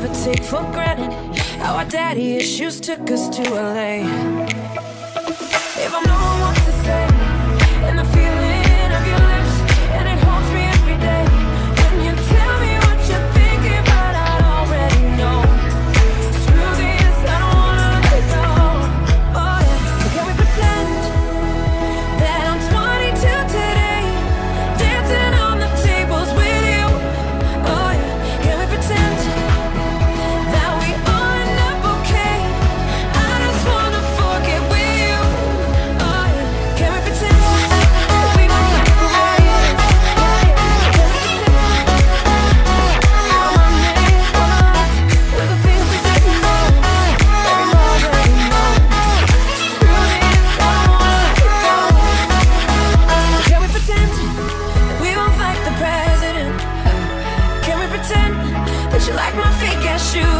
never take for granted how our daddy issues took us to LA. Don't you like my fake ass shoes?